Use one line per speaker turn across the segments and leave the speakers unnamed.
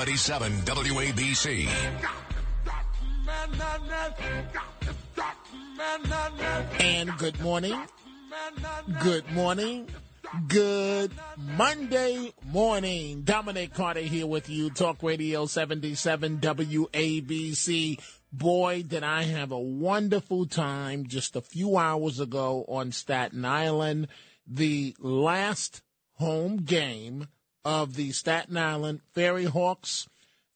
77 WABC.
And good morning. Good morning. Good Monday morning. Dominic Carter here with you. Talk Radio 77 WABC. Boy, did I have a wonderful time just a few hours ago on Staten Island. The last home game of the Staten Island Ferry Hawks.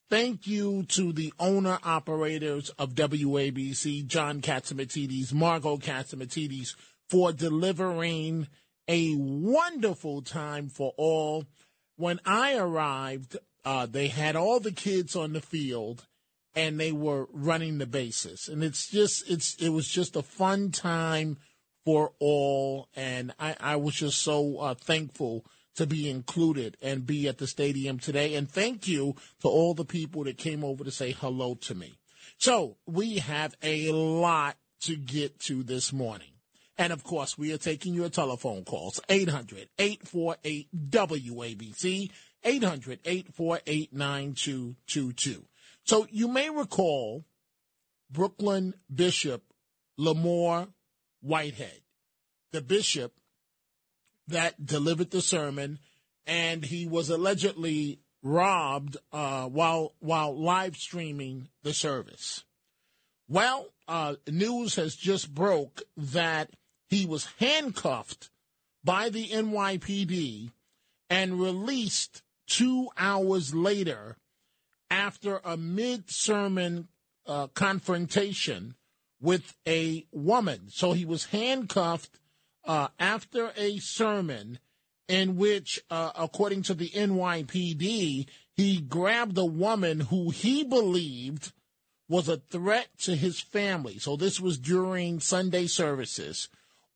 Thank you to the owner operators of WABC, John Catsimatidis, Margot Catsimatidis, for delivering a wonderful time for all. When I arrived, uh, they had all the kids on the field and they were running the bases. And it's just, it's, it was just a fun time for all. And I, I was just so uh, thankful to be included and be at the stadium today. And thank you to all the people that came over to say hello to me. So we have a lot to get to this morning. And of course, we are taking your telephone calls 800 848 WABC, 800 848 9222. So you may recall Brooklyn Bishop Lamor Whitehead, the bishop that delivered the sermon, and he was allegedly robbed uh, while while live streaming the service. Well, uh, news has just broke that he was handcuffed by the NYPD and released two hours later after a mid sermon uh, confrontation with a woman. So he was handcuffed uh, after a sermon in which, uh, according to the NYPD, he grabbed a woman who he believed was a threat to his family. So this was during Sunday services,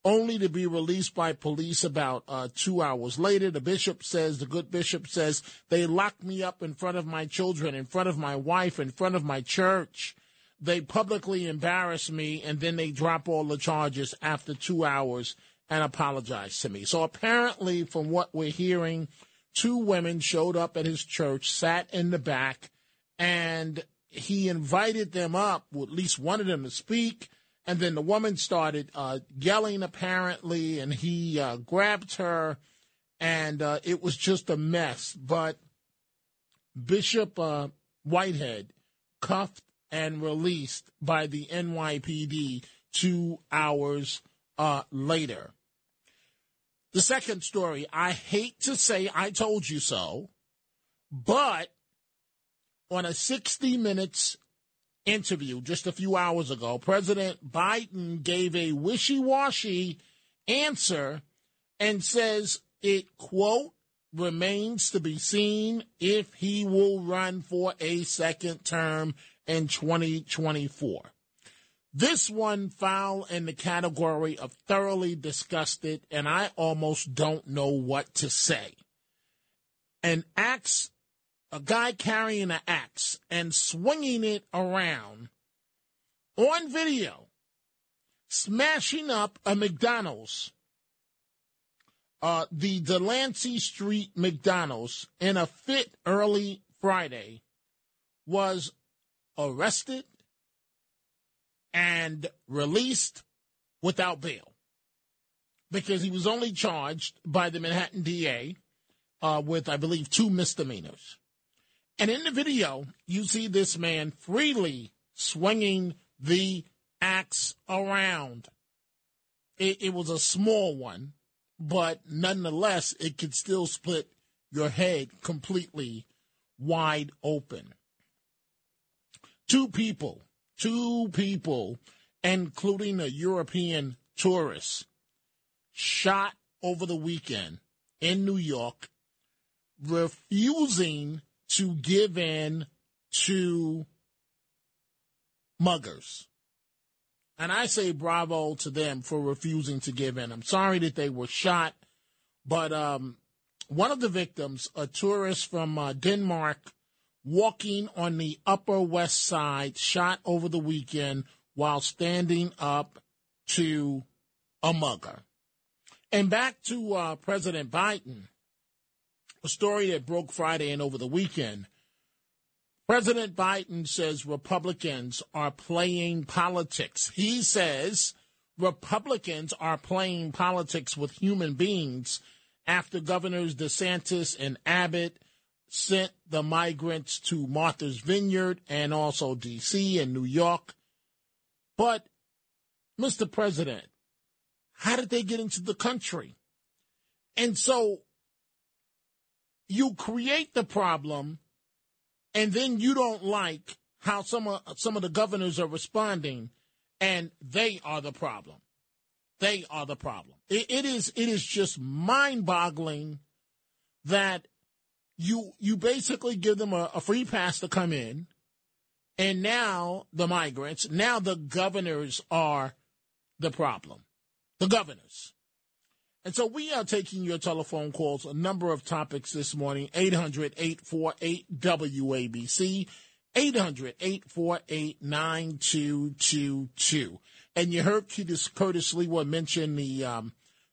only to be released by police about uh, two hours later. The bishop says, the good bishop says, they locked me up in front of my children, in front of my wife, in front of my church. They publicly embarrass me, and then they drop all the charges after two hours and apologized to me. So apparently, from what we're hearing, two women showed up at his church, sat in the back, and he invited them up, at least wanted them to speak. And then the woman started uh, yelling, apparently, and he uh, grabbed her, and uh, it was just a mess. But Bishop uh, Whitehead cuffed and released by the NYPD two hours uh, later. The second story, I hate to say I told you so, but on a 60 Minutes interview just a few hours ago, President Biden gave a wishy washy answer and says it, quote, remains to be seen if he will run for a second term in 2024. This one fell in the category of thoroughly disgusted, and I almost don't know what to say. An axe, a guy carrying an axe and swinging it around on video, smashing up a McDonald's, uh, the Delancey Street McDonald's, in a fit early Friday, was arrested and released without bail because he was only charged by the Manhattan DA uh, with, I believe, two misdemeanors. And in the video, you see this man freely swinging the axe around. It, it was a small one, but nonetheless, it could still split your head completely wide open. Two people, two people, including a European tourist, shot over the weekend in New York, refusing to give in to muggers. And I say bravo to them for refusing to give in. I'm sorry that they were shot, but um, one of the victims, a tourist from uh, Denmark, walking on the Upper West Side, shot over the weekend while standing up to a mugger. And back to uh, President Biden, a story that broke Friday and over the weekend. President Biden says Republicans are playing politics. He says Republicans are playing politics with human beings after Governors DeSantis and Abbott sent the migrants to Martha's Vineyard and also D.C. and New York. But, Mr. President, how did they get into the country? And so you create the problem and then you don't like how some of, some of the governors are responding and they are the problem. They are the problem. it, it is it is just mind-boggling that you you basically give them a, a free pass to come in, and now the migrants, now the governors are the problem. The governors. And so we are taking your telephone calls, a number of topics this morning, 800 848 WABC, 800 848 9222. And you heard Curtis Sliwa mention the um,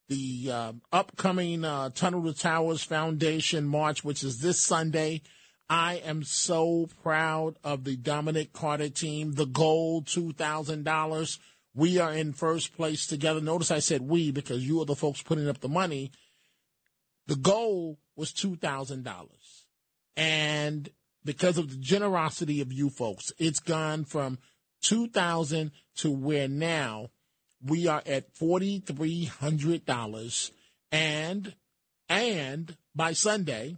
the uh, upcoming uh, Tunnel to Towers Foundation March, which is this Sunday. I am so proud of the Dominic Carter team. The goal, $2,000. We are in first place together. Notice I said we because you are the folks putting up the money. The goal was $2,000. And because of the generosity of you folks, it's gone from 2000 to where now we are at $4,300 and, and by Sunday,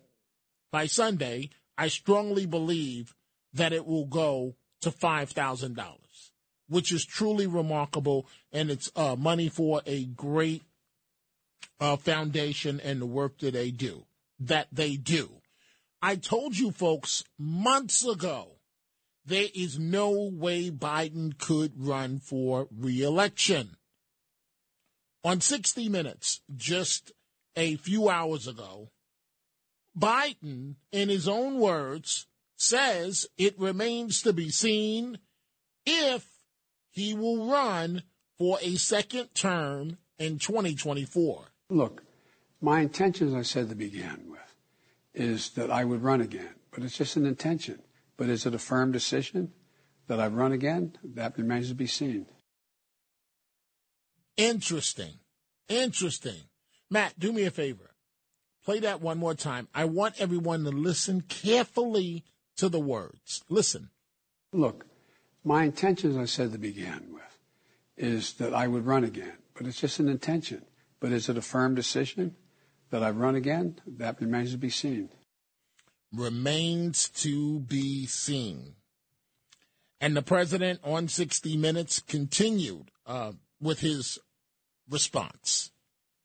by Sunday, I strongly believe that it will go to $5,000, which is truly remarkable. And it's uh, money for a great uh, foundation and the work that they do, that they do. I told you folks months ago there is no way Biden could run for reelection. On 60 Minutes, just a few hours ago, Biden, in his own words, says it remains to be seen if he will run for a second term in 2024.
Look, my intention, as I said to begin with, is that I would run again, but it's just an intention. But is it a firm decision that I run again? That remains to be seen.
Interesting. Interesting. Matt, do me a favor. Play that one more time. I want everyone to listen carefully to the words. Listen.
Look, my intention, as I said to begin with, is that I would run again, but it's just an intention. But is it a firm decision that I run again? That remains to be seen
remains to be seen. And the president on 60 Minutes continued uh, with his response.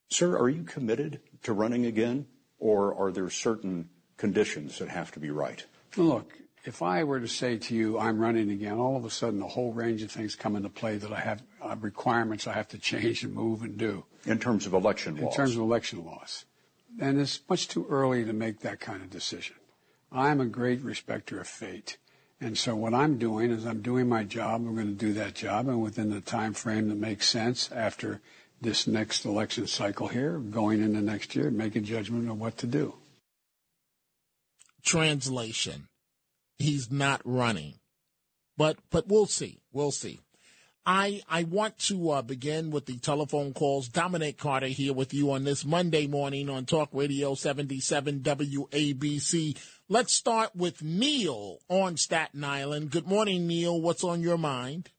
Sir, are you committed to running again, or are there certain conditions that have to be right?
Look, if I were to say to you, I'm running again, all of a sudden a whole range of things come into play that I have uh, requirements I have to change and move and do.
In terms of election laws?
In terms of election laws. And it's much too early to make that kind of decision. I'm a great respecter of fate. And so what I'm doing is I'm doing my job. I'm going to do that job, and within the time frame that makes sense after this next election cycle here, going into next year, make a judgment on what to do.
Translation: He's not running, but but we'll see. We'll see. I I want to uh, begin with the telephone calls. Dominic Carter here with you on this Monday morning on Talk Radio 77 WABC. Let's start with Neil on Staten Island. Good morning, Neil. What's on your mind?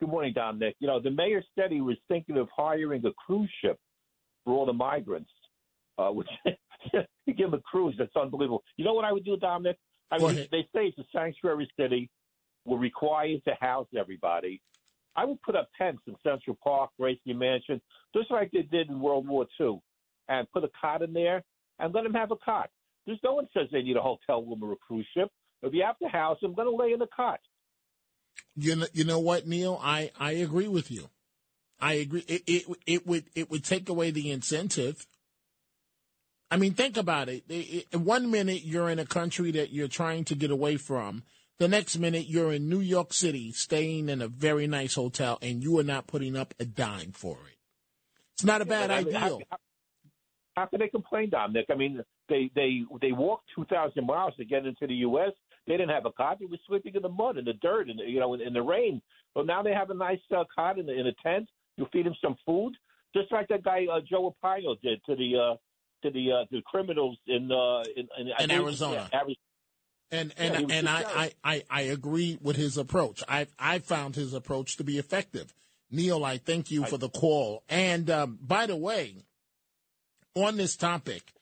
Good morning, Dominic. You know, the mayor said he was thinking of hiring a cruise ship for all the migrants. Uh, which give them a cruise, that's unbelievable. You know what I would do, Dominic? I mean, they say it's a sanctuary city. We're required to house everybody. I would put up tents in Central Park, Gracie Mansion, just like they did in World War II, and put a cot in there and let them have a cot. There's no one says they need a hotel room or a cruise ship. If you have to house them, let them lay in the cot.
You know, you know what, Neil? I, I agree with you. I agree. It, it it would it would take away the incentive. I mean, think about it. It- it- One minute you're in a country that you're trying to get away from. The next minute you're in New York City, staying in a very nice hotel, and you are not putting up a dime for it. It's not a bad
I mean,
ideal.
How, how can they complain, Dominic? I mean, they they they walked two thousand miles to get into the U.S. They didn't have a cot. They were sleeping in the mud, in the dirt, and you know, in, in the rain. But now they have a nice uh, cot in, the, in a tent. You feed them some food, just like that guy uh, Joe Arpaio did to the uh, to the uh, the criminals in uh, in, in,
In
think-
Arizona.
Ari-
And
Yeah,
and and I, I, I, I agree with his approach. I I found his approach to be effective. Neil, I thank you for the call. And um, by the way, on this topic,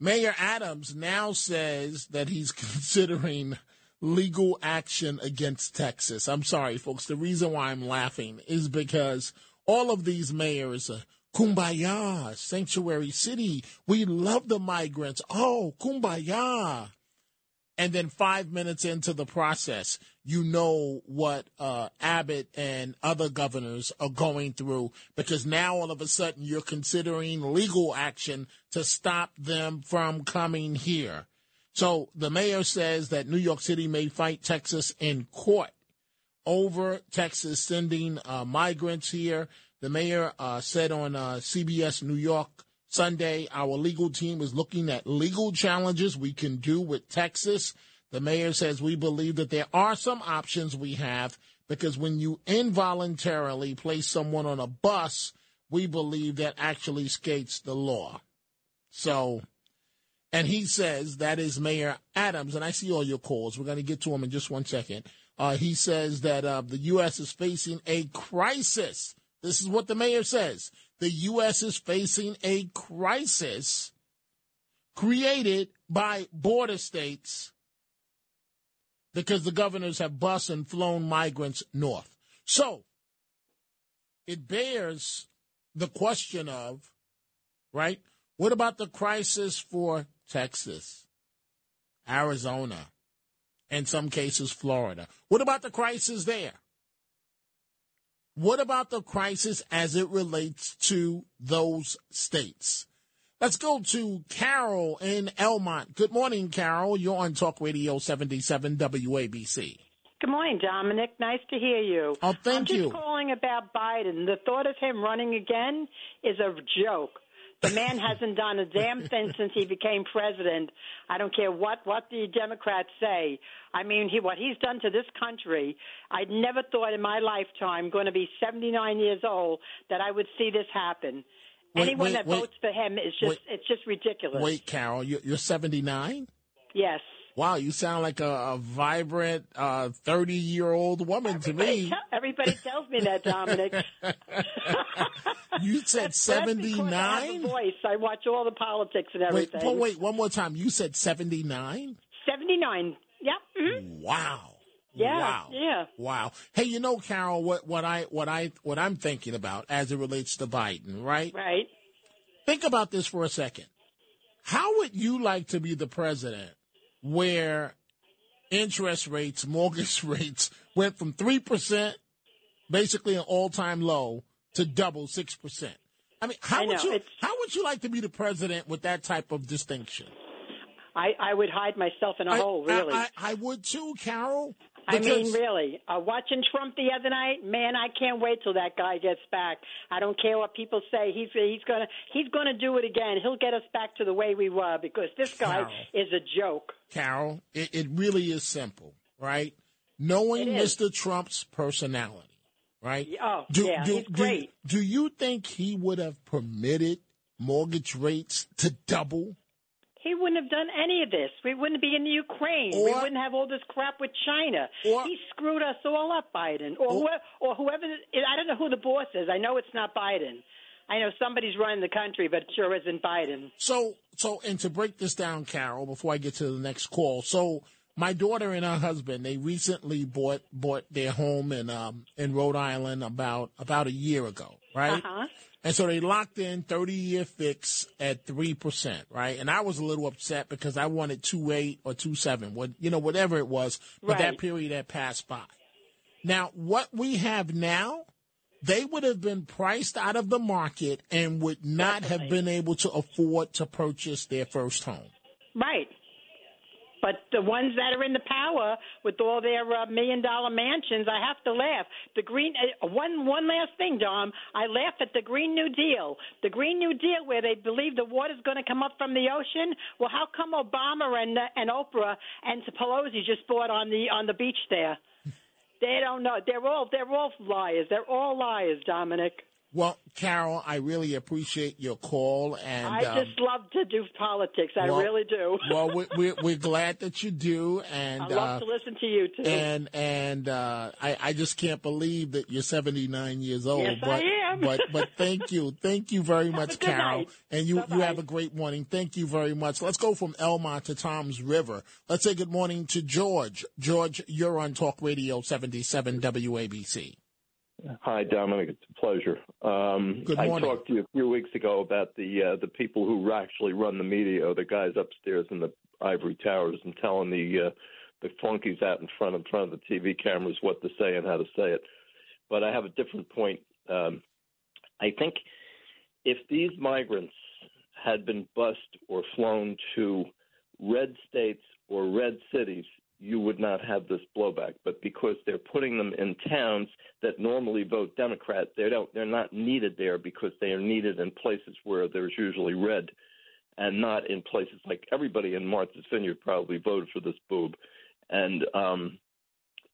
Mayor Adams now says that he's considering legal action against Texas. I'm sorry, folks. The reason why I'm laughing is because all of these mayors are kumbaya, sanctuary city. We love the migrants. Oh, kumbaya. And then five minutes into the process, you know what uh, Abbott and other governors are going through because now all of a sudden you're considering legal action to stop them from coming here. So the mayor says that New York City may fight Texas in court over Texas sending uh, migrants here. The mayor uh, said on uh, CBS New York Sunday, our legal team is looking at legal challenges we can do with Texas. The mayor says we believe that there are some options we have because when you involuntarily place someone on a bus, we believe that actually skates the law. So, and he says that is Mayor Adams, and I see all your calls. We're going to get to him in just one second. Uh, he says that uh, the U.S. is facing a crisis. This is what the mayor says. The U.S. is facing a crisis created by border states because the governors have bused and flown migrants north. So it bears the question of, right? What about the crisis for Texas, Arizona, in some cases Florida? What about the crisis there? What about the crisis as it relates to those states? Let's go to Carol in Elmont. Good morning, Carol. You're on Talk Radio 77 WABC.
Good morning, Dominic. Nice to hear you.
Oh, thank
I'm just
you.
calling about Biden. The thought of him running again is a joke. The man hasn't done a damn thing since he became president. I don't care what what the Democrats say. I mean, he, what he's done to this country. I'd never thought in my lifetime, going to be 79 years old, that I would see this happen.
Wait,
Anyone
wait,
that
wait.
votes for him is just it's just ridiculous.
Wait, Carol, you're, you're 79?
Yes.
Wow, you sound like a, a vibrant 30 year old woman to me.
Everybody tells me that, Dominic.
You said
That's because I have a
79?
voice. I watch all the politics and
Wait,
everything.
but wait, one more time. You said 79?
79. Yep. mhm.
Wow.
Yeah,
Wow.
yeah.
Wow. Hey, you know, Carol, what, what I what I what I'm thinking about as it relates to Biden, right?
Right.
Think about this for a second. How would you like to be the president where interest rates, mortgage rates went from three percent, basically an all time low, to double six percent? I mean, how
I
would you
it's-
how would you like to be the president with that type of distinction?
I, I would hide myself in a
I-
hole, really.
I, I would too, Carol.
I mean, really. Uh, watching Trump the other night, man, I can't wait till that guy gets back. I don't care what people say. He's he's gonna he's gonna do it again. He'll get us back to the way we were because this guy
Carol.
is a joke.
Carol, it, it really is simple, right? Knowing Mr. Trump's personality, right?
Oh,
do,
yeah,
do,
he's
do-
great.
Do, you think he would have permitted mortgage rates to double?
He wouldn't have done any of this. We wouldn't be in the Ukraine. we wouldn't have all this crap with China.
Or-
he screwed us all up, Biden, or whoever, or whoever. I don't know who the boss is. I know it's not Biden. I know somebody's running the country, but it sure isn't Biden.
So, so, and to break this down, Carol, before I get to the next call. So, my daughter and her husband, they recently bought bought their home in um in Rhode Island about about a year ago, right?
Uh-huh.
And so they locked in 30 year fix at 3%, right? And I was a little upset because I wanted 2.8 or 2.7, what, you know, whatever it was, but that period had passed by. Now, what we have now, they would have been priced out of the market and would not have been able to afford to purchase their first home.
Right. But the ones that are in the power with all their uh, million dollar mansions, I have to laugh. The green uh, one one last thing, Dom. I laugh at the Green New Deal. The Green New Deal, where they believe the water's going to come up from the ocean. Well, how come Obama and uh, and Oprah and Pelosi just bought on the on the beach there? They don't know. They're all they're all liars. They're all liars, Dominic.
Well, Carol, I really appreciate your call, and
I
um,
just love to do politics. I
well-
really do.
well, we're, we're, we're glad that you do, and
I love
uh,
to listen to you too.
and and uh, I, I just can't believe that you're 79 years old.
Yes, I
but,
am.
but but thank you, thank you very much, Carol,
night.
and you you
Bye-bye.
have a great morning. Thank you very much. Let's go from Elmont to Tom's River. Let's say good morning to George. George, you're on Talk Radio 77 WABC.
Hi, Dominic. It's a pleasure. Um,
Good
I talked to you a few weeks ago about the uh, the people who actually run the media, the guys upstairs in the ivory towers, and telling the uh, the flunkies out in front in front of the TV cameras what to say and how to say it. But I have a different point. Um, I think if these migrants had been bused or flown to red states or red cities, you would not have this blowback. But because they're putting them in towns that normally vote Democrat, they don't. They're not needed there because they are needed in places where there's usually red, and not in places like everybody in Martha's Vineyard probably voted for this boob, and um,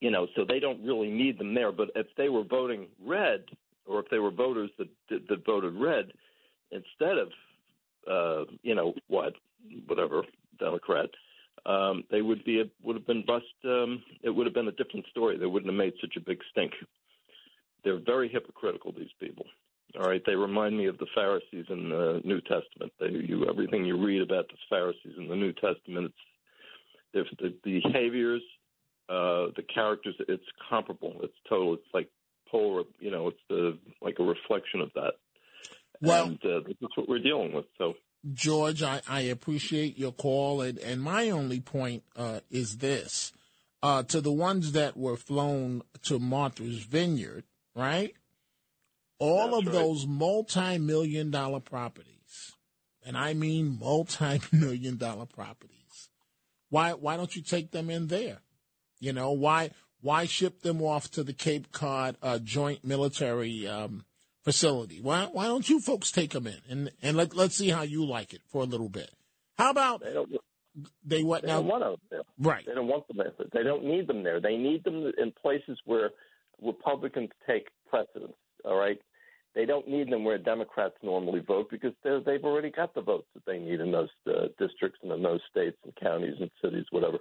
you know, so they don't really need them there. But if they were voting red, or if they were voters that that, that voted red instead of uh, you know what, whatever Democrat, um, they would be would have been bust. Um, it would have been a different story. They wouldn't have made such a big stink. They're very hypocritical. These people. All right, they remind me of the Pharisees in the New Testament. They, you, everything you read about the Pharisees in the New Testament, it's the, the behaviors, uh, the characters. It's comparable. It's total. It's like polar. You know, it's the like a reflection of that.
Well-
and uh, this is what we're dealing with. So
George, I, I appreciate your call, and, and my only point uh, is this: uh, to the ones that were flown to Martha's Vineyard, right? All of those multi-million dollar properties, and I mean multi-million dollar properties. Why why don't you take them in there? You know why why ship them off to the Cape Cod uh, Joint Military um, Facility? Why why don't you folks take them in and and let let's see how you like it for a little bit. How about
they don't.
they what
They
now?
don't want them there.
Right.
They don't want them there. They don't need them there. They need them in places where Republicans take precedence. All right. They don't need them where Democrats normally vote because they've already got the votes that they need in those uh, districts and in those states and counties and cities, whatever.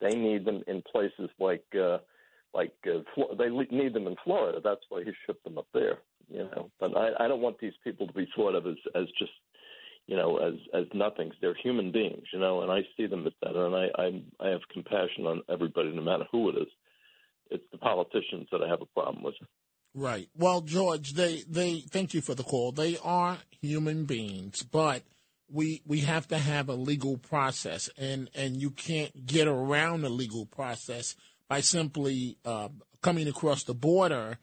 They need them in places like uh, like uh, they need them in Florida. That's why he shipped them up there. You know, but I, I don't want these people to be thought of as as just you know as as nothings. They're human beings, you know, and I see them as that, and I I, I have compassion on everybody, no matter who it is. It's the politicians that I have a problem with.
Right. Well, George, they they thank you for the call. They are human beings, but we we have to have a legal process, and and you can't get around the legal process by simply uh, coming across the border.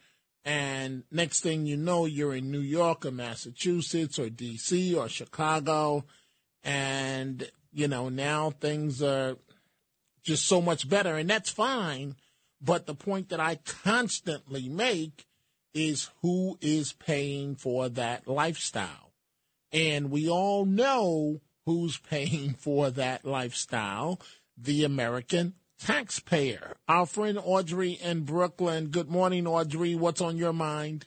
And next thing you know, you're in New York or Massachusetts or D.C. or Chicago, and you know now things are just so much better, and that's fine. But the point that I constantly make is who is paying for that lifestyle. And we all know who's paying for that lifestyle the American taxpayer. Our friend Audrey in Brooklyn. Good morning, Audrey. What's on your mind?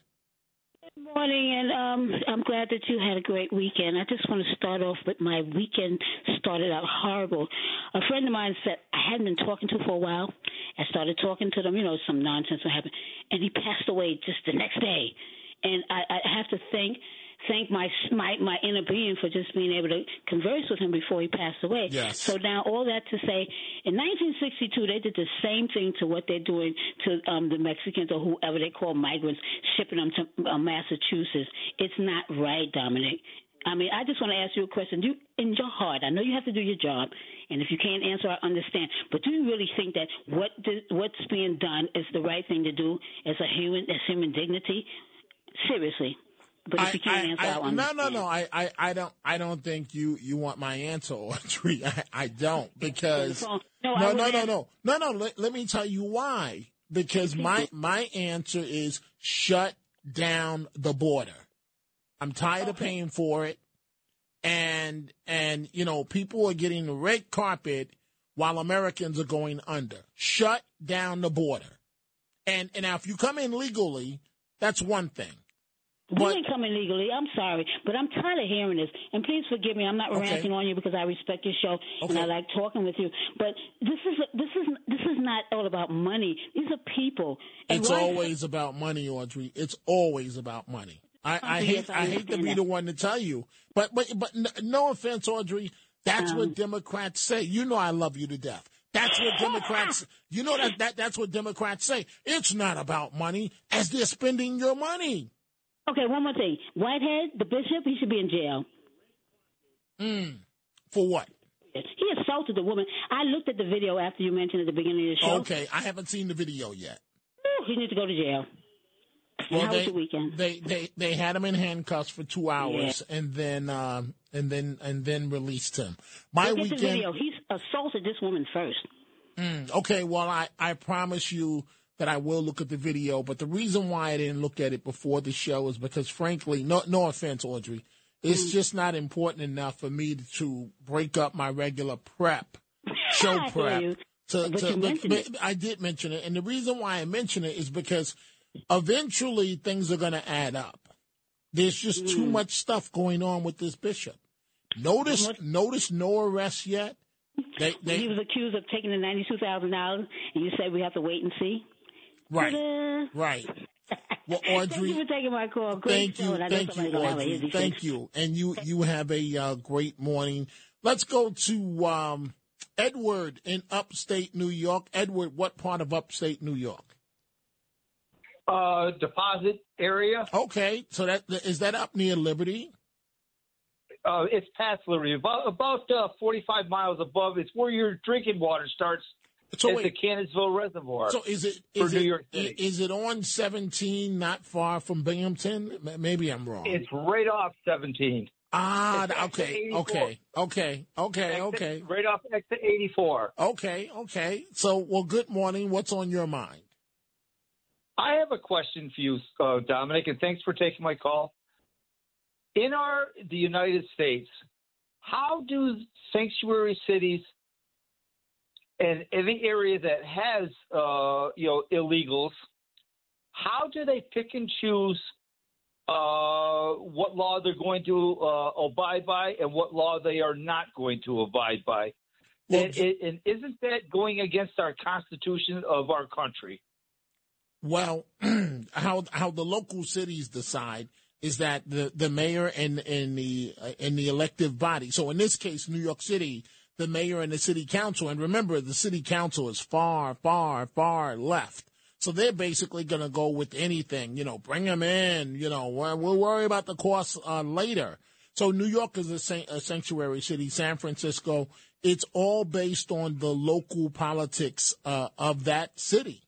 Good morning, and um, I'm glad that you had a great weekend. I just want to start off with my weekend started out horrible. A friend of mine said I hadn't been talking to for a while. I started talking to them, you know, some nonsense would happen, and he passed away just the next day. And I, I have to thank thank my my my inner being for just being able to converse with him before he passed away.
Yes.
So now all that to say, in 1962 they did the same thing to what they're doing to um, the Mexicans or whoever they call migrants, shipping them to uh, Massachusetts. It's not right, Dominic. I mean, I just want to ask you a question. Do you, in your heart, I know you have to do your job, and if you can't answer, I understand. But do you really think that what what's being done is the right thing to do as a human, as human dignity? Seriously. But if
I,
you can't
I-
answer,
I-
I'll
no,
understand.
no, no. I, I, I don't. I don't think you you want my answer, Audrey. I, I don't because
No,
no, no, no, no, no, no. Let, let me tell you why. Because my my answer is shut down the border. I'm tired of paying for it, and and you know people are getting the red carpet while Americans are going under. Shut down the border, and and now if you come in legally, that's one thing.
We didn't come in legally. I'm sorry, but I'm tired of hearing this. And please forgive me. I'm not
Okay.
ranting on you because I respect your show and I like talking with you. But this is this is this is not all about money. These are people. And
It's always about money, Audrey. It's always about money. I, I
Yes,
hate
I
I, hate to be
that.
the one to tell you, but but but no offense, Audrey. That's
Um,
what Democrats say. You know I love you to death. That's what Democrats. You know that, that that's what Democrats say. It's not about money as they're spending your money.
Okay, one more thing. Whitehead, the bishop, he should be in jail.
Mm. For what?
He assaulted the woman. I looked at the video after you mentioned at the beginning of the show.
Okay, I haven't seen the video yet.
Ooh, he needs to go to jail. And how
they,
was your weekend?
they they they had him in handcuffs for two hours and then um and then and then released him. My
Look at
weekend.
the video. He assaulted this woman first.
Mm, okay, well, I, I promise you that I will look at the video, but the reason why I didn't look at it before the show is because, frankly, no, no offense, Audrey, it's
Mm.
just not important enough for me to break up my regular prep, show prep. To,
But
to,
it.
I did mention it, and the reason why I mention it is because eventually things are going to add up. There's just too
Mm.
much stuff going on with this bishop. Notice, notice no arrests yet. They, they,
he was accused of taking the ninety-two thousand dollars, and you said we have to wait and see.
Right.
Ta-da.
Right. Well, Audrey,
Thank
Audrey,
you for taking my call. Great
thank you,
I
thank you,
gonna have a
Audrey. Thank you, and you you have a uh, great morning. Let's go to um, Edward in upstate New York. Edward, what part of upstate New York?
uh, deposit area.
Okay, so that is that up near Liberty?
Uh, it's past Liberty, about about uh, 45 miles above. It's where your drinking water starts.
So wait.
the Cannonsville Reservoir.
So is it
for
is
New
it,
York City?
is it on 17, not far from Binghamton? Maybe I'm wrong.
It's right off 17.
ah, okay, okay, okay, okay, okay.
Right off exit 84.
Okay, okay. So, well, good morning. What's on your mind?
I have a question for you, uh, Dominic, and thanks for taking my call. In our the United States, how do sanctuary cities and any area that has uh, you know illegals, how do they pick and choose uh, what law they're going to uh, abide by and what law they are not going to abide by? and, and isn't that going against our Constitution of our country?
Well, how how the local cities decide is that the, the mayor and and the uh, and the elective body. So in this case, New York City, the mayor and the city council. And remember, the city council is far, far, far left. So they're basically going to go with anything. You know, bring them in. You know, we'll, worry about the costs uh, later. So New York is a, san- a sanctuary city. San Francisco, it's all based on the local politics uh, of that city.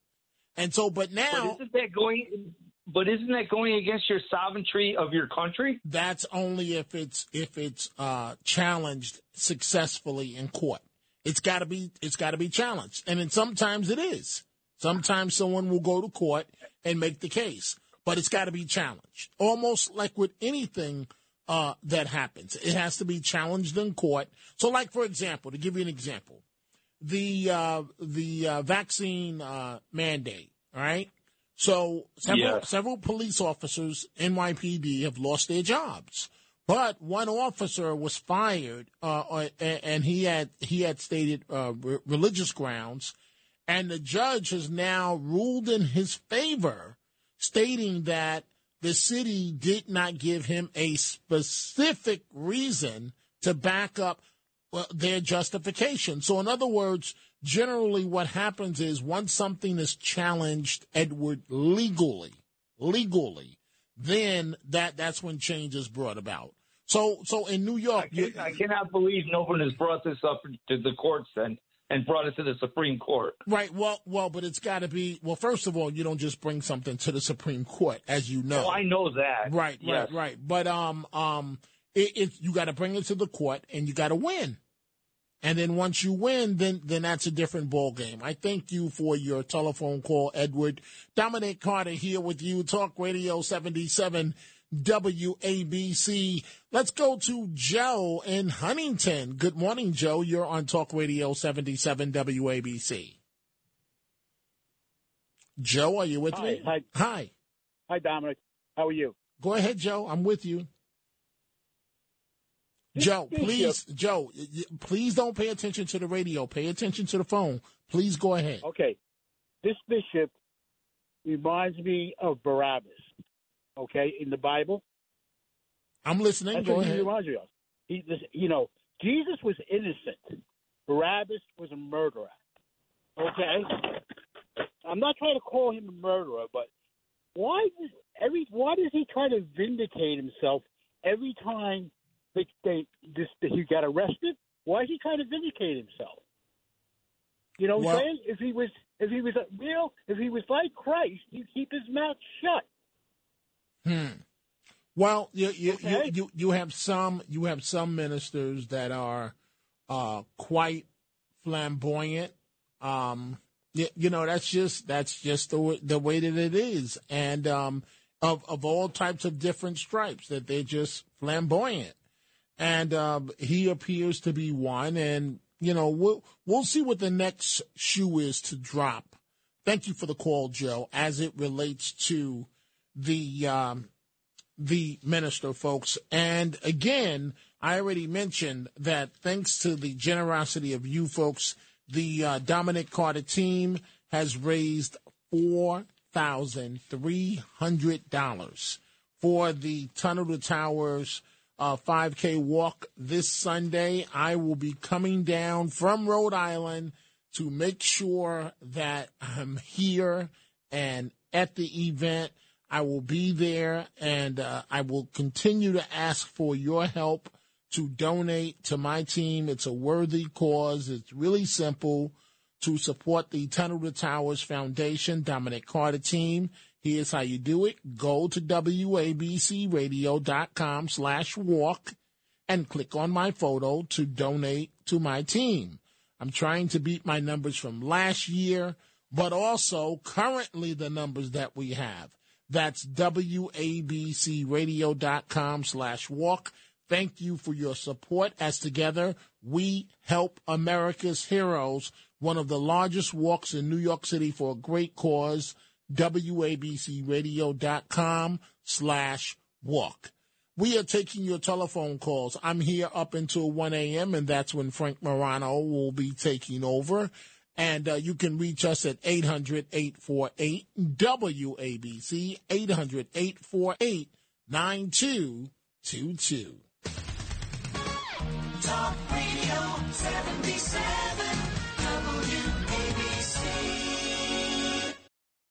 And so, but now
But isn't that going? But isn't that going against your sovereignty of your country?
that's only if it's if it's uh, challenged successfully in court. It's got to be it's got to be challenged, and then sometimes it is. Sometimes someone will go to court and make the case, but it's got to be challenged. Almost like with anything uh, that happens, it has to be challenged in court. So, like for example, to give you an example, the uh, the uh, vaccine uh, mandate. All right. So several
Yes.
several police officers NYPD have lost their jobs, but one officer was fired, uh, uh, and he had he had stated uh, re- religious grounds, and the judge has now ruled in his favor, stating that the city did not give him a specific reason to back up their justification. So, in other words, generally what happens is once something is challenged, Edward, legally, legally, then that that's when change is brought about. So, so in New York, you-
I cannot believe no one has brought this up to the courts and and brought it to the Supreme Court.
Right. Well, well, but it's got to be. Well, first of all, you don't just bring something to the Supreme Court, as you know.
Oh, I know that.
Right.
Yes.
Right. Right. But um um, it, it you got to bring it to the court, and you got to win. And then once you win, then then that's a different ball game. I thank you for your telephone call, Edward. Dominic Carter here with you, Talk Radio 77 WABC. Let's go to Joe in Huntington. Good morning, Joe. You're on Talk Radio 77 WABC. Joe, are you with
Hi,
me?
hi.
Hi.
Hi, Dominic. How are you?
Go ahead, Joe. I'm with you. Joe, please, Joe, please don't pay attention to the radio. Pay attention to the phone. Please go ahead.
Okay. This bishop reminds me of Barabbas. Okay, in the Bible.
I'm listening.
That's
Go
what he
ahead.
reminds me of. He, this, you know, Jesus was innocent. Barabbas was a murderer. Okay. I'm not trying to call him a murderer, but why does every why does he try to vindicate himself every time they, they this he got arrested? Why is he trying to vindicate himself? You know what
Well-
I'm saying? If he was if he was real if he was like Christ, he'd keep his mouth shut.
Hmm. Well, you you, you
Okay.
you you have some you have some ministers that are uh, quite flamboyant. Um, you, you know that's just that's just the way, the way that it is, and um, of of all types of different stripes that they're just flamboyant, and um, he appears to be one. And you know we'll we'll see what the next shoe is to drop. Thank you for the call, Joe. As it relates to the um, the minister, folks. And again, I already mentioned that thanks to the generosity of you folks, the uh, Dominic Carter team has raised four thousand three hundred dollars for the Tunnel to Towers uh, 5K walk this Sunday. I will be coming down from Rhode Island to make sure that I'm here and at the event. I will be there and uh, I will continue to ask for your help to donate to my team. It's a worthy cause. It's really simple to support the Tunnel to Towers Foundation, Dominic Carter team. Here's how you do it. Go to WABCradio.com slash walk and click on my photo to donate to my team. I'm trying to beat my numbers from last year, but also currently the numbers that we have. That's WABCradio.com slash walk. Thank you for your support as together we help America's heroes, one of the largest walks in New York City for a great cause, WABCradio.com slash walk. We are taking your telephone calls. I'm here up until 1 a.m., and that's when Frank Morano will be taking over. And uh, you can reach us at 800 848 WABC, 800 848 9222.
Talk Radio 77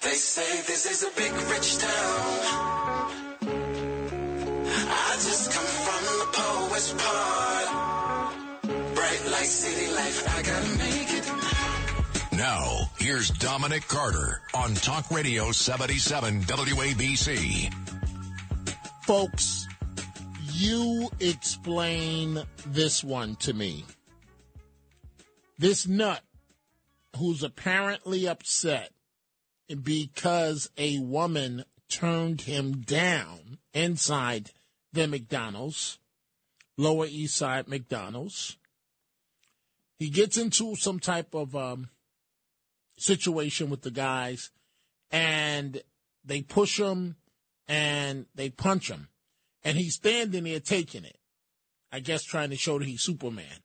They say this is a big rich town. I just come from the poet's part. Bright light city life, I gotta make it.
Now, here's Dominic Carter on Talk Radio 77 WABC.
Folks, you explain this one to me. This nut who's apparently upset because a woman turned him down inside the McDonald's, Lower East Side McDonald's. He gets into some type of um, situation with the guys, and they push him and they punch him. And he's standing there taking it, I guess trying to show that he's Superman.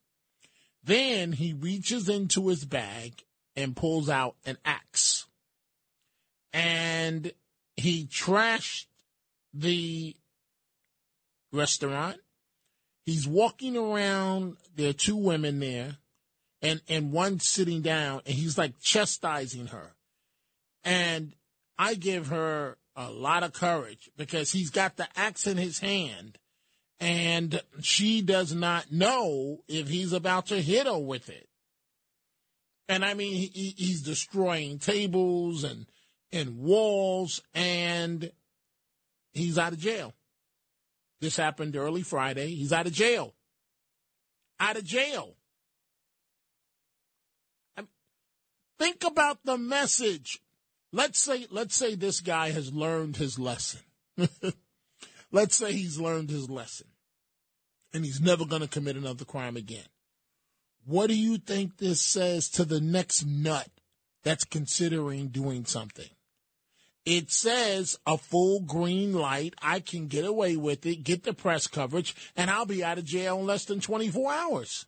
Then he reaches into his bag and pulls out an axe. And he trashed the restaurant. He's walking around. There are two women there, and and one sitting down, and he's like chastising her. And I give her a lot of courage because he's got the axe in his hand, and she does not know if he's about to hit her with it. And I mean, he, he's destroying tables and and walls, and he's out of jail. This happened early Friday. He's out of jail. Out of jail. Think about the message. Let's say let's say this guy has learned his lesson. let's say he's learned his lesson and he's never going to commit another crime again. What do you think this says to the next nut that's considering doing something? It says a full green light. I can get away with it, get the press coverage, and I'll be out of jail in less than 24 hours.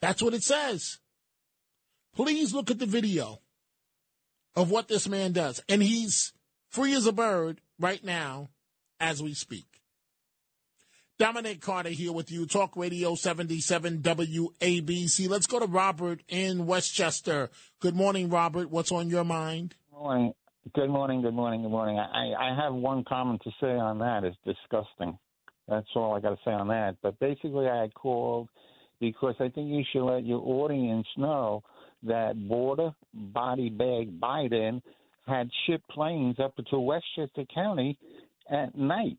That's what it says. Please look at the video of what this man does. And he's free as a bird right now as we speak. Dominic Carter here with you, Talk Radio 77 WABC. Let's go to Robert in Westchester. Good morning, Robert. What's on your mind?
Morning. Good morning. Good morning. Good morning. I, I have one comment to say on that. It's disgusting. That's all I got to say on that. But basically, I called because I think you should let your audience know that border body bag Biden had shipped planes up to Westchester County at night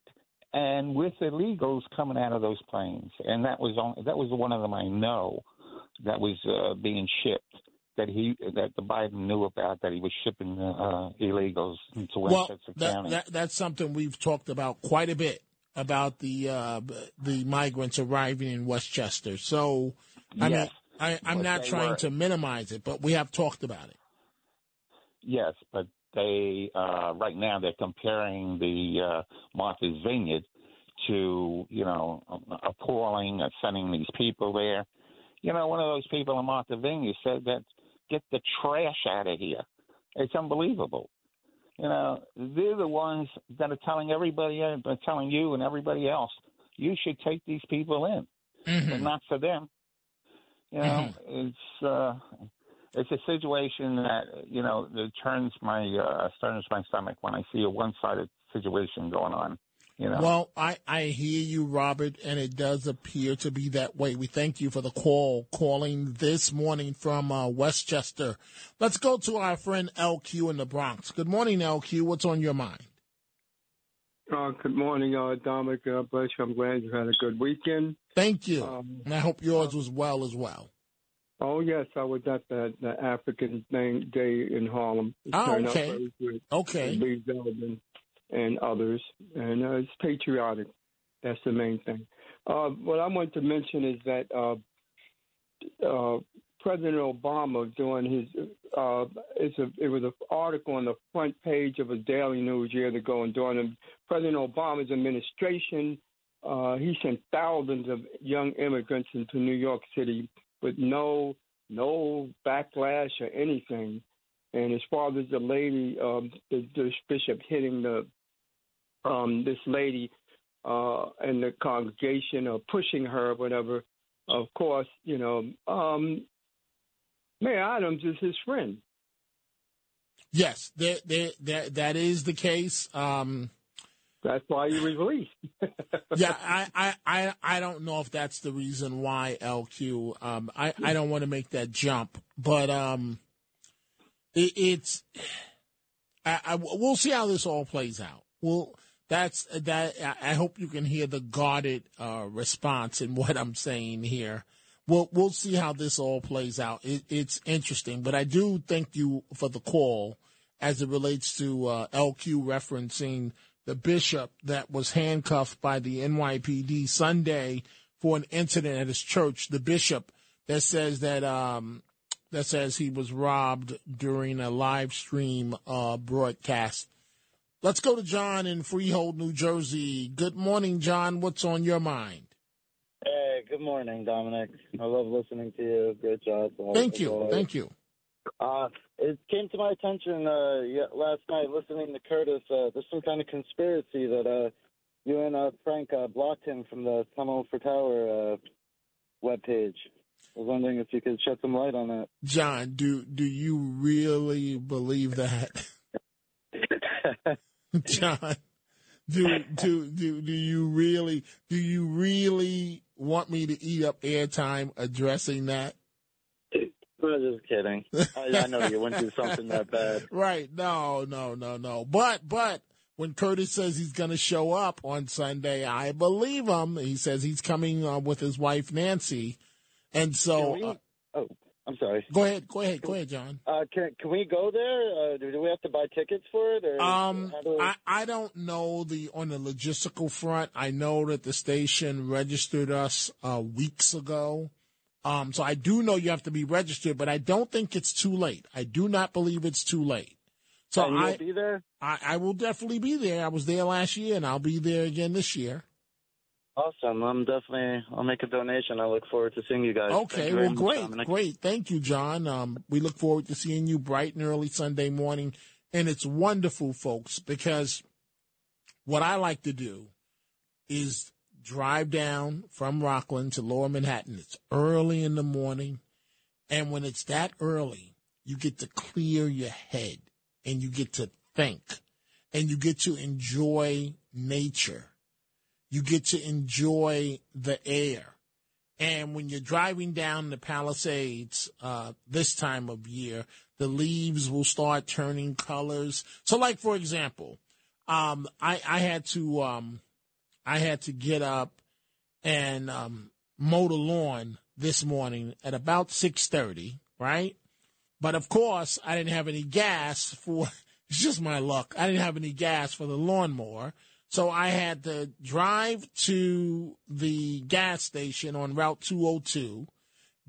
and with illegals coming out of those planes. And that was on, that was one of them I know that was uh, being shipped that he that the Biden knew about that he was shipping uh, illegals into Westchester
well, that,
County.
That, that's something we've talked about quite a bit about the uh, the migrants arriving in Westchester. So, I
Yes.
mean, I, I'm not trying
were-
to minimize it, but we have talked about it.
Yes, but they uh, right now they're comparing the uh, Martha's Vineyard to you know appalling uh, sending these people there. You know, one of those people in Martha Vineyard said that get the trash out of here. It's unbelievable. You know, they're the ones that are telling everybody, uh, telling you and everybody else, you should take these people in, but not for them. You know, it's uh, it's a situation that you know that turns my uh, turns my stomach when I see a one-sided situation going on. You know,
Well, I, I hear you, Robert, and it does appear to be that way. We thank you for the call, calling this morning from uh, Westchester. Let's go to our friend LQ in the Bronx. Good morning, LQ. What's on your mind?
Uh, good morning, uh, Dominic. Uh, bless you. I'm glad you had a good weekend.
Thank you.
Um,
and I hope yours was well as well.
Oh yes, I was at the, the African Thing Day in Harlem. It
Oh, okay.
very.
Okay.
And others, and uh, it's patriotic. That's the main thing. Uh, what I want to mention is that uh, uh, President Obama during his uh, a it was an article on the front page of a Daily News years ago, and during President Obama's administration, uh, he sent thousands of young immigrants into New York City with no no backlash or anything. And as far as the lady, um, the, the bishop hitting the um, this lady uh, in the congregation are pushing her, or whatever. Of course, you know, um, Mayor Adams is his friend.
Yes, there, there, there, that is the case. Um,
That's why he was released.
yeah, I, I, I, I don't know if that's the reason why LQ. Um, I, I don't want to make that jump, but um, it, it's. I, I, we'll see how this all plays out. Well, that's that. I hope you can hear the guarded uh, response in what I'm saying here. We'll we'll see how this all plays out. It, it's interesting, but I do thank you for the call as it relates to uh, LQ referencing the bishop that was handcuffed by the NYPD Sunday for an incident at his church. The bishop that says that um, that says he was robbed during a live stream uh, broadcast. Let's go to John in Freehold, New Jersey. Good morning, John. What's on your mind?
Hey, good morning, Dominic. I love listening to you. Great job.
Thank you. Thank you.
Uh, it came to my attention uh, last night listening to Curtis. Uh, there's some kind of conspiracy that uh, you and uh, Frank uh, blocked him from the Tunnel for Tower uh, webpage. I was wondering if you could shed some light on that.
John, do do you really believe that? John, do do do do you really do you really want me to eat up airtime addressing that?
I'm just kidding. I, I know you wouldn't do something that bad.
Right. No, no, no, no. But, but when Curtis says he's going to show up on Sunday, I believe him. He says he's coming uh, with his wife, Nancy. And so.
Uh, oh, I'm sorry.
Go ahead. Go ahead. Go ahead, John.
Uh, can, can we go there? Uh, do, do we have to buy tickets for it? Or
um,
we...
I, I don't know the on the logistical front. I know that the station registered us uh, weeks ago. Um, so I do know you have to be registered, but I don't think it's too late. I do not believe it's too late. So
you'll
I,
be there?
I, I will definitely be there. I was there last year, and I'll be there again this year.
Awesome. I'm definitely. I'll make a donation. I look forward to seeing you guys.
Okay. Well, great, much, great. Thank you, John. Um, we look forward to seeing you bright and early Sunday morning, and it's wonderful, folks, because what I like to do is drive down from Rockland to Lower Manhattan. It's early in the morning. And when it's that early, you get to clear your head and you get to think and you get to enjoy nature. You get to enjoy the air. And when you're driving down the Palisades uh, this time of year, the leaves will start turning colors. So, like for example, um, I, I had to um, I had to get up and um, mow the lawn this morning at about six thirty, right? But of course, I didn't have any gas for. It's just my luck. I didn't have any gas for the lawnmower. So I had to drive to the gas station on Route 202,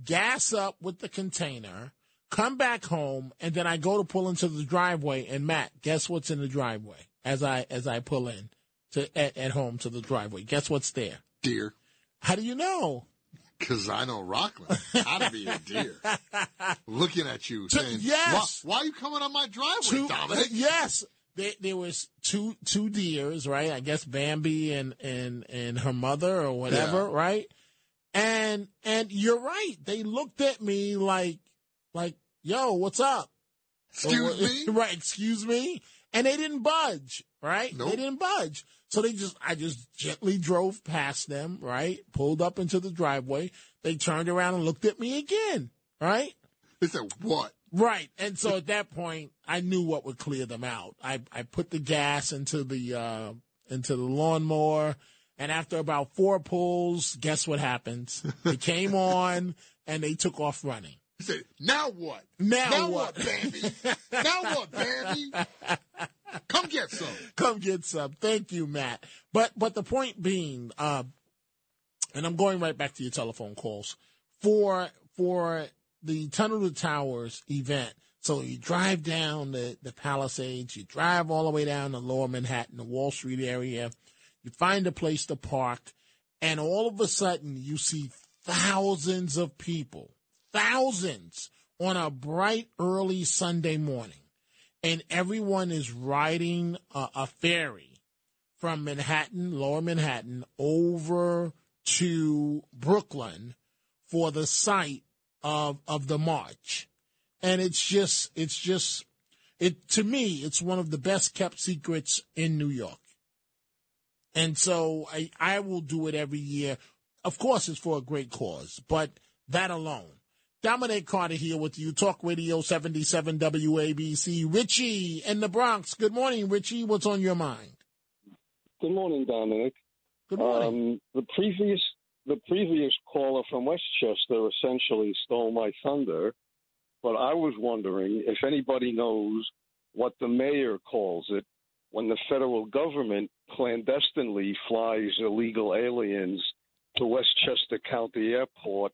gas up with the container, come back home, and then I go to pull into the driveway. And Matt, guess what's in the driveway as I as I pull in to at, at home to the driveway? Guess what's there?
Deer.
How do you know?
Because I know Rockland. How to be a deer. Looking at you, saying,
yes.
Why, why, are you coming on my driveway,
Two,
Dominic?
Yes. There, there was two two deers, right? I guess Bambi and and and her mother or whatever,
Yeah.
right? And and you're right. They looked at me like like, "Yo, what's up?"
Excuse
Or-
me?
Right, excuse me. And they didn't budge, right?
Nope.
They didn't budge. So they just I just gently drove past them, right? Pulled up into the driveway. They turned around and looked at me again, right?
They said, "What?"
Right. And so at that point, I knew what would clear them out. I, I put the gas into the uh, into the lawnmower, and after about four pulls, guess what happens? It came on, and they took off running.
He said, "Now what?
Now,
Now
what?
what, Bambi? now what, Bambi? Come get some."
Come get some. Thank you, Matt. But but the point being, uh, and I'm going right back to your telephone calls for for the Tunnel to Towers event. So you drive down the, the Palisades, you drive all the way down to Lower Manhattan, the Wall Street area, you find a place to park, and all of a sudden you see thousands of people, thousands on a bright early Sunday morning. And everyone is riding a, a ferry from Manhattan, Lower Manhattan, over to Brooklyn for the site of of the march. And it's just it's just it to me it's one of the best kept secrets in New York. And so I, I will do it every year. Of course, it's for a great cause, but that alone. Dominic Carter here with you, Talk Radio 77 WABC. Richie in the Bronx. Good morning, Richie. What's on your mind?
Good morning, Dominic.
Good morning.
Um, the previous the previous caller from Westchester essentially stole my thunder, but I was wondering if anybody knows what the mayor calls it when the federal government clandestinely flies illegal aliens to Westchester County Airport,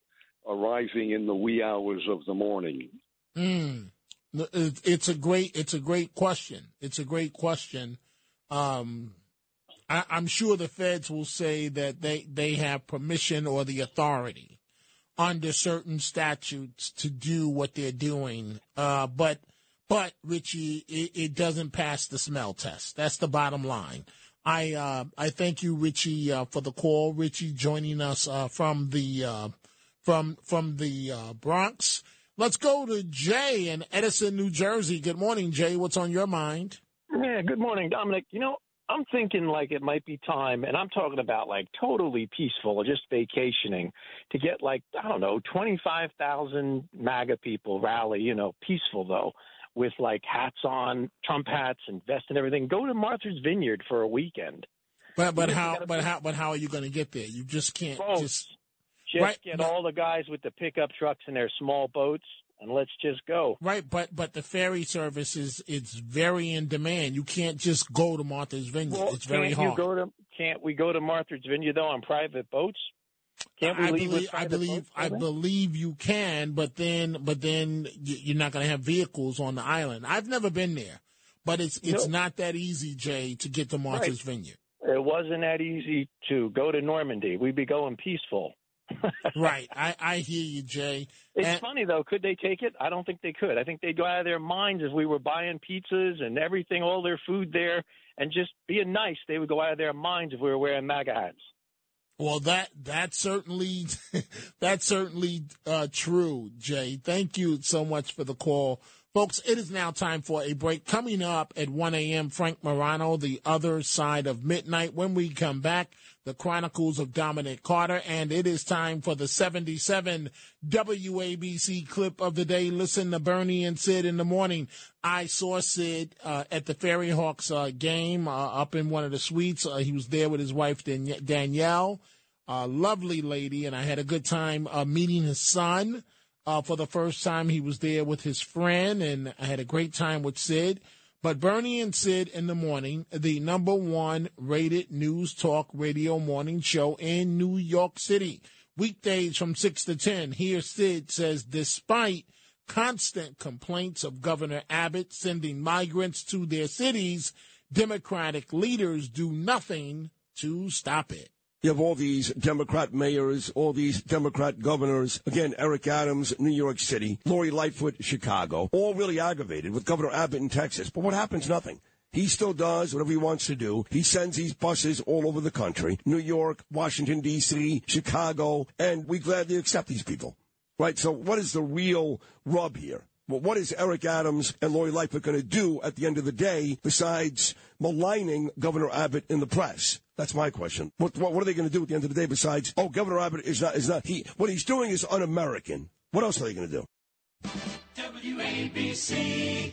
arriving in the wee hours of the morning.
Mm. It's a great. It's a great question. It's a great question. Um, I, I'm sure the feds will say that they they have permission or the authority under certain statutes to do what they're doing. Uh, but but Richie, it, it doesn't pass the smell test. That's the bottom line. I uh, I thank you, Richie, uh, for the call. Richie joining us uh, from the uh, from from the uh, Bronx. Let's go to Jay in Edison, New Jersey. Good morning, Jay. What's on your mind?
Yeah, good morning, Dominic. You know, I'm thinking like it might be time, and I'm talking about like totally peaceful, just vacationing, to get like, I don't know, 25,000 MAGA people rally, you know, peaceful though, with like hats on, Trump hats and vests and everything. Go to Martha's Vineyard for a weekend.
But but how
gotta
but how but how are you going to get there? You just can't
Boats.
just
Just
Right,
get all the guys with the pickup trucks and their small boats, and let's just go.
right. But but the ferry service is it's very in demand. You can't just go to Martha's Vineyard.
Well,
it's very hard.
You go to, can't we go to Martha's Vineyard though on private boats? Can't we
I
leave
believe I believe I believe you can, but then but then you're not going to have vehicles on the island. I've never been there, but it's it's
No.
not that easy, Jay, to get to Martha's Vineyard.
It wasn't that easy to go to Normandy. We'd be going peaceful.
Right. I I hear you, Jay.
It's
And-
funny though. Could they take it? I don't think they could. I think they'd go out of their minds if we were buying pizzas and everything, all their food there, and just being nice. They would go out of their minds if we were wearing MAGA hats.
Well, that that certainly that's certainly uh, true, Jay. Thank you so much for the call, folks. It is now time for a break. Coming up at 1 a.m., Frank Morano, the other side of midnight. When we come back, the Chronicles of Dominic Carter, and it is time for the 77 WABC clip of the day. Listen to Bernie and Sid in the morning. I saw Sid uh, at the Ferry Hawks uh, game uh, up in one of the suites. Uh, he was there with his wife Dan- Danielle, a lovely lady, and I had a good time uh, meeting his son. Uh, for the first time, he was there with his friend, and I had a great time with Sid. But Bernie and Sid in the morning, the number one rated news talk radio morning show in New York City. Weekdays from 6 to 10. Here, Sid says, despite constant complaints of Governor Abbott sending migrants to their cities, Democratic leaders do nothing to stop it.
You have all these Democrat mayors, all these Democrat governors. Again, Eric Adams, New York City, Lori Lightfoot, Chicago, all really aggravated with Governor Abbott in Texas. But what happens? Nothing. He still does whatever he wants to do. He sends these buses all over the country New York, Washington, D.C., Chicago, and we gladly accept these people. Right? So, what is the real rub here? Well, what is Eric Adams and Lori Lightfoot going to do at the end of the day besides maligning Governor Abbott in the press? That's my question. What, what, what are they going to do at the end of the day besides, oh, Governor Abbott is not, is not, he, what he's doing is un American. What else are they going to do?
WABC.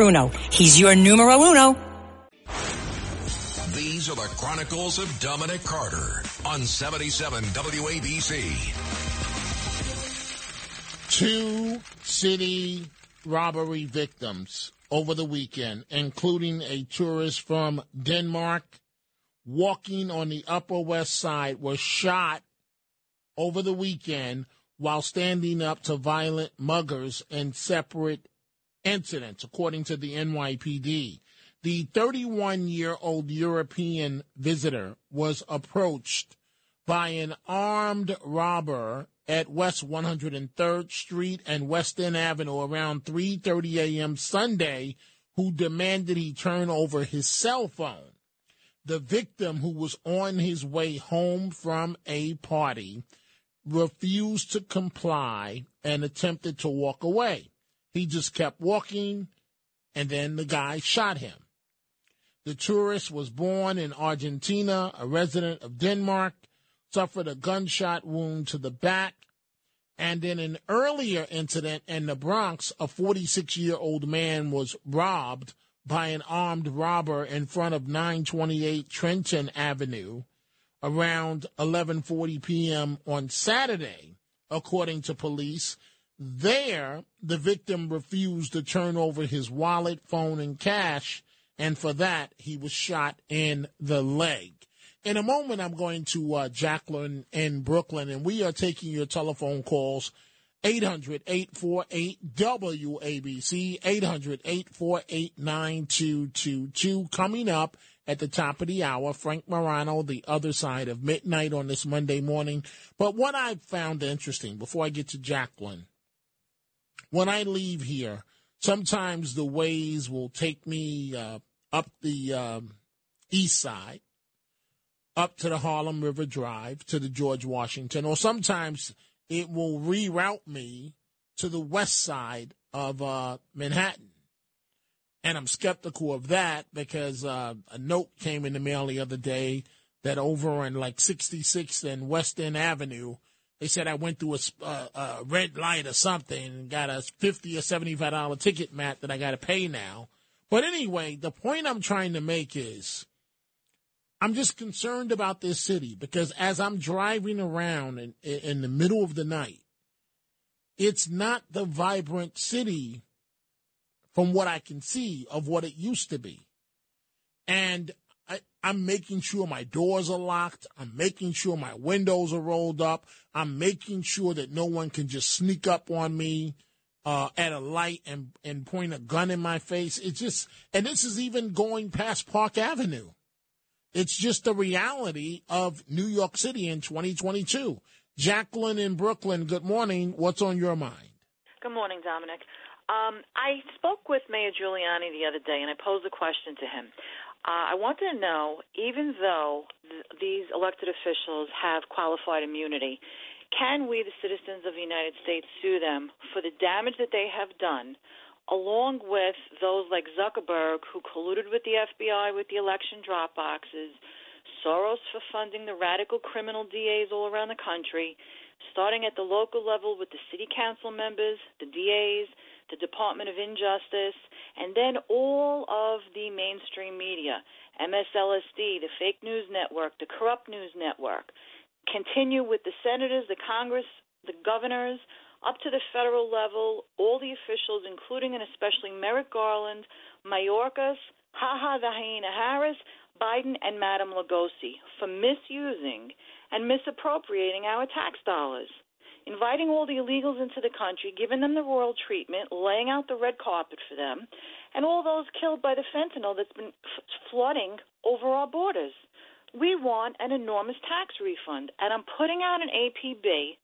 He's your numero uno.
These are the Chronicles of Dominic Carter on 77 WABC.
Two city robbery victims over the weekend, including a tourist from Denmark walking on the Upper West Side, were shot over the weekend while standing up to violent muggers in separate incidents, according to the NYPD. The 31 year old European visitor was approached by an armed robber at West 103rd Street and West End Avenue around 3:30 a.m. Sunday who demanded he turn over his cell phone. The victim who was on his way home from a party refused to comply and attempted to walk away. He just kept walking and then the guy shot him. The tourist was born in Argentina, a resident of Denmark, suffered a gunshot wound to the back. And in an earlier incident in the Bronx, a 46 year old man was robbed by an armed robber in front of 928 Trenton Avenue around 11:40 p.m. on Saturday, according to police. There, the victim refused to turn over his wallet, phone, and cash, and for that, he was shot in the leg. In a moment, I'm going to uh, Jacqueline in Brooklyn, and we are taking your telephone calls 800 848 WABC, 800 848 9222. Coming up at the top of the hour, Frank Morano, the other side of midnight on this Monday morning. But what I found interesting before I get to Jacqueline, when I leave here, sometimes the Waze will take me uh, up the um, east side, up to the Harlem River Drive, to the George Washington, or sometimes it will reroute me to the west side of uh, Manhattan. And I'm skeptical of that because uh, a note came in the mail the other day that over on like 66th and West End Avenue, they said I went through a, uh, a red light or something and got a 50 or 75 dollar ticket, Matt, that I got to pay now. But anyway, the point I'm trying to make is I'm just concerned about this city because as I'm driving around in, in the middle of the night, it's not the vibrant city from what I can see of what it used to be. And I, am making sure my doors are locked. I'm making sure my windows are rolled up. I'm making sure that no one can just sneak up on me uh, at a light and, and point a gun in my face. It's just, and this is even going past Park Avenue. It's just the reality of New York City in 2022. Jacqueline in Brooklyn, good morning. What's on your mind?
Good morning, Dominic. Um, I spoke with Mayor Giuliani the other day, and I posed a question to him. Uh, I wanted to know, even though th- these elected officials have qualified immunity, can we, the citizens of the United States, sue them for the damage that they have done, along with those like Zuckerberg who colluded with the FBI with the election drop boxes, Soros for funding the radical criminal DAs all around the country, starting at the local level with the city council members, the DAs, the Department of Injustice, and then all of the mainstream media, MSLSD, the fake news network, the corrupt news network continue with the senators, the Congress, the governors, up to the federal level, all the officials, including and especially Merrick Garland, Mayorkas, Haha the Hyena Harris, Biden, and Madam Lugosi for misusing and misappropriating our tax dollars. Inviting all the illegals into the country, giving them the royal treatment, laying out the red carpet for them, and all those killed by the fentanyl that's been f- flooding over our borders. We want an enormous tax refund, and I'm putting out an APB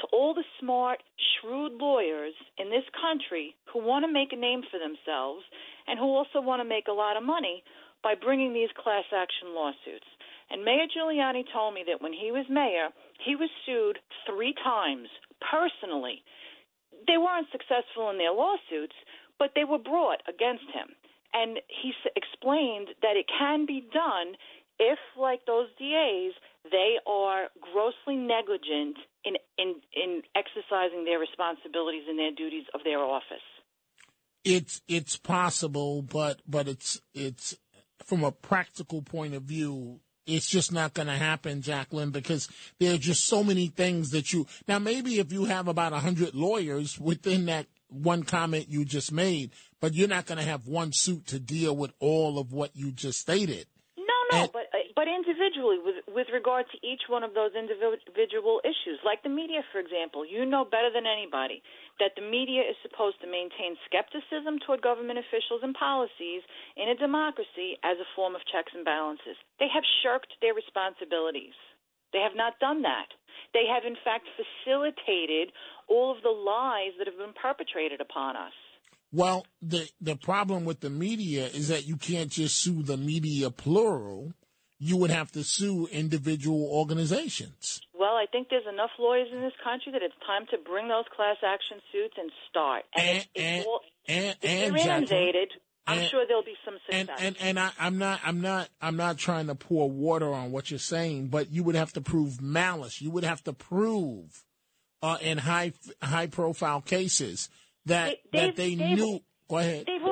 to all the smart, shrewd lawyers in this country who want to make a name for themselves and who also want to make a lot of money by bringing these class action lawsuits. And Mayor Giuliani told me that when he was mayor, he was sued three times personally. They weren't successful in their lawsuits, but they were brought against him. And he explained that it can be done if, like those DAs, they are grossly negligent in, in, in exercising their responsibilities and their duties of their office.
It's it's possible, but but it's it's from a practical point of view, it's just not going to happen, Jacqueline, because there are just so many things that you. Now, maybe if you have about a hundred lawyers within that one comment you just made, but you're not going to have one suit to deal with all of what you just stated.
No, no, and, but individually with with regard to each one of those individual issues. Like the media, for example, you know better than anybody that the media is supposed to maintain skepticism toward government officials and policies in a democracy as a form of checks and balances. They have shirked their responsibilities. They have not done that. They have, in fact, facilitated all of the lies that have been perpetrated upon us.
Well, the the problem with the media is that you can't just sue the media plural. You would have to sue individual organizations.
Well, I think there's enough lawyers in this country that it's time to bring those class action suits and start. And, if,
and,
if, all,
and, and,
inundated, I'm
and-
sure there'll be some success.
and and I, I'm not I'm not I'm not trying to pour water on what you're saying, but you would have to prove malice. You would have to prove uh, in high high profile cases that
They-
that they knew. Go ahead.
They've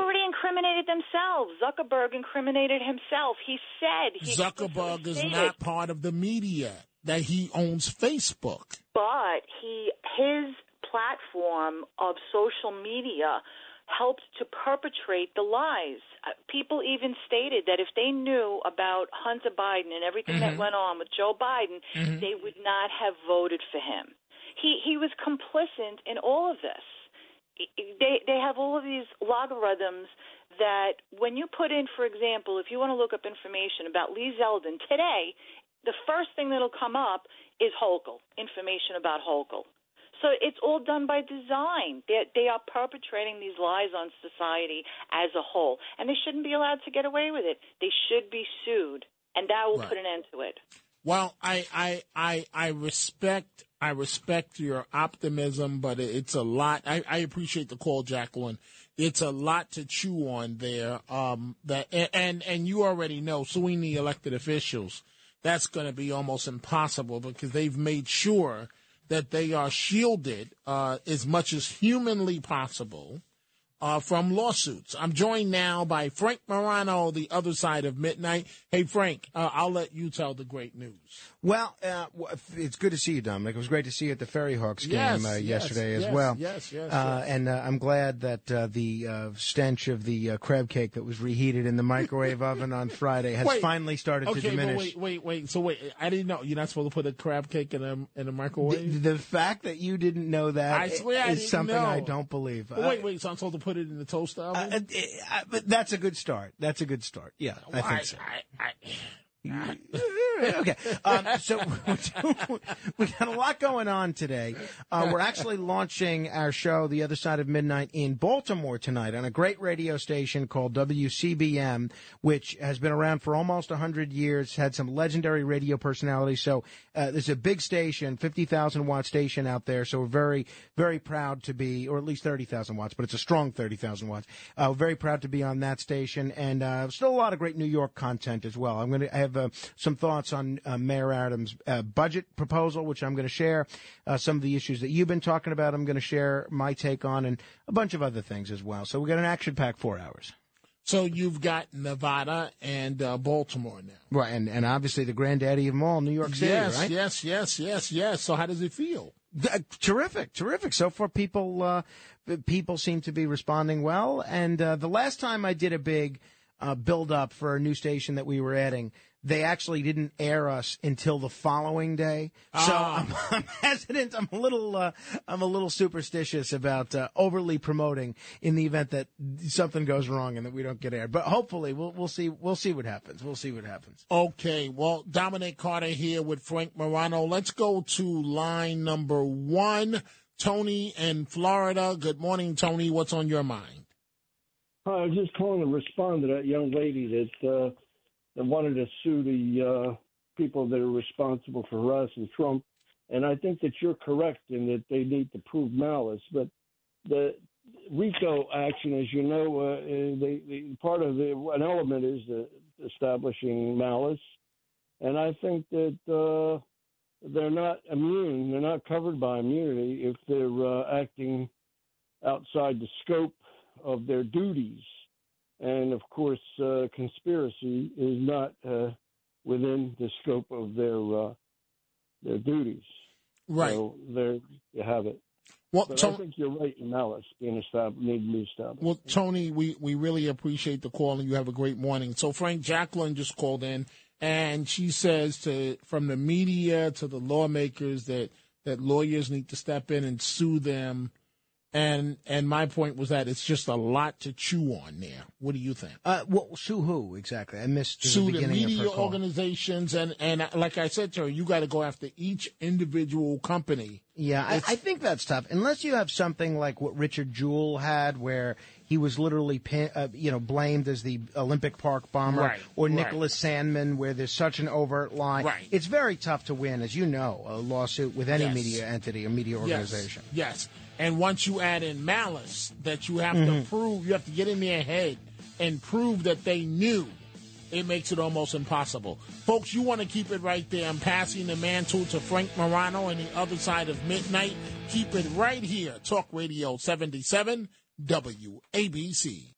themselves. Zuckerberg incriminated himself. He said he
Zuckerberg is not part of the media. That he owns Facebook.
but he his platform of social media helped to perpetrate the lies. Uh, People even stated that if they knew about Hunter Biden and everything that
Mhm.
went on with Joe Biden,
Mhm.
they would not have voted for him. He he was complicit in all of this. They they have all of these logarithms that when you put in, for example, if you want to look up information about Lee Zeldin today, the first thing that'll come up is Hochul, information about Hochul. So it's all done by design. They they are perpetrating these lies on society as a whole, and they shouldn't be allowed to get away with it. They should be sued, and that will
Right.
put an end to it.
Well, I, I, I, I respect, I respect your optimism, but it's a lot. I, I appreciate the call, Jacqueline. It's a lot to chew on there. Um, that and and you already know the elected officials. That's going to be almost impossible because they've made sure that they are shielded uh, as much as humanly possible uh, from lawsuits. I'm joined now by Frank Morano, the other side of midnight. Hey, Frank, uh, I'll let you tell the great news.
Well, uh, it's good to see you, Dominic. It was great to see you at the Ferry Hawks game
Yes,
uh,
yes,
yesterday as
yes,
well.
yes, yes,
Uh,
yes.
And uh, I'm glad that uh, the uh, stench of the uh, crab cake that was reheated in the microwave oven on Friday has
Wait,
finally started
okay,
to diminish.
but wait, wait, wait. So wait, I didn't know you're not supposed to put a crab cake in a in a microwave.
The, the fact that you didn't know that
I swear I
is
didn't
something I don't believe.
But wait, wait. So I'm supposed to put it in the toaster oven?
Uh, uh, uh, but that's a good start. That's a good start. Yeah, I
Why?
think so.
I, I,
okay. Um, so we got a lot going on today. Uh, we're actually launching our show, The Other Side of Midnight, in Baltimore tonight on a great radio station called WCBM, which has been around for almost 100 years, had some legendary radio personalities. So uh, there's a big station, 50,000 watt station out there. So we're very, very proud to be, or at least 30,000 watts, but it's a strong 30,000 watts. Uh, very proud to be on that station, and uh, still a lot of great New York content as well. I'm going to have uh, some thoughts on uh, Mayor Adams' uh, budget proposal, which I'm going to share. Uh, some of the issues that you've been talking about, I'm going to share my take on, and a bunch of other things as well. So we got an action-packed four hours.
so you've got Nevada and uh, Baltimore now.
Right, and, and obviously the granddaddy of them all, New York City,
yes,
right?
yes, yes, yes, yes. So how does it feel?
Uh, terrific, terrific. So far, people uh, people seem to be responding well. And uh, the last time I did a big uh, build up for a new station that we were adding, they actually didn't air us until the following day. So
Ah.
I'm, I'm hesitant. I'm a little uh, I'm a little superstitious about uh, overly promoting in the event that something goes wrong and that we don't get aired. But hopefully, we'll we'll see we'll see what happens. We'll see what happens.
Okay, well, Dominic Carter here with Frank Morano. Let's go to line number one. Tony in Florida. Good morning, Tony. What's on your mind?
Hi, I was just calling to respond to that young lady that uh, that wanted to sue the uh, people that are responsible for harassing Trump. And I think that you're correct in that they need to prove malice. But the RICO action, as you know, uh, they, part of the, an element is the establishing malice. And I think that uh, they're not immune. They're not covered by immunity if they're uh, acting outside the scope of their duties. And of course, uh, conspiracy is not uh, within the scope of their uh, their duties.
Right.
So there you have it.
Well,
but
Tony-
I think you're right in malice being established, need to be established.
Well, Tony, we, we really appreciate the call and you have a great morning. So Frank Jacqueline just called in and she says to from the media to the lawmakers that that lawyers need to step in and sue them. And and my point was that it's just a lot to chew on there. What do you think?
Uh, well, sue who exactly? I missed the
sue the
of
media organizations and and like I said to her, you got to go after each individual company.
Yeah, I, I think that's tough. Unless you have something like what Richard Jewell had, where he was literally, pin, uh, you know, blamed as the Olympic Park bomber,
Right,
or
right.
Nicholas Sandmann, where there's such an overt line.
Right.
It's very tough to win, as you know, a lawsuit with any
Yes.
media entity or media organization.
Yes, yes. And once you add in malice, that you have
Mhm.
to prove, you have to get in their head and prove that they knew. It makes it almost impossible. Folks, you want to keep it right there. I'm passing the mantle to Frank Morano on the other side of midnight. Keep it right here. Talk Radio 77 WABC.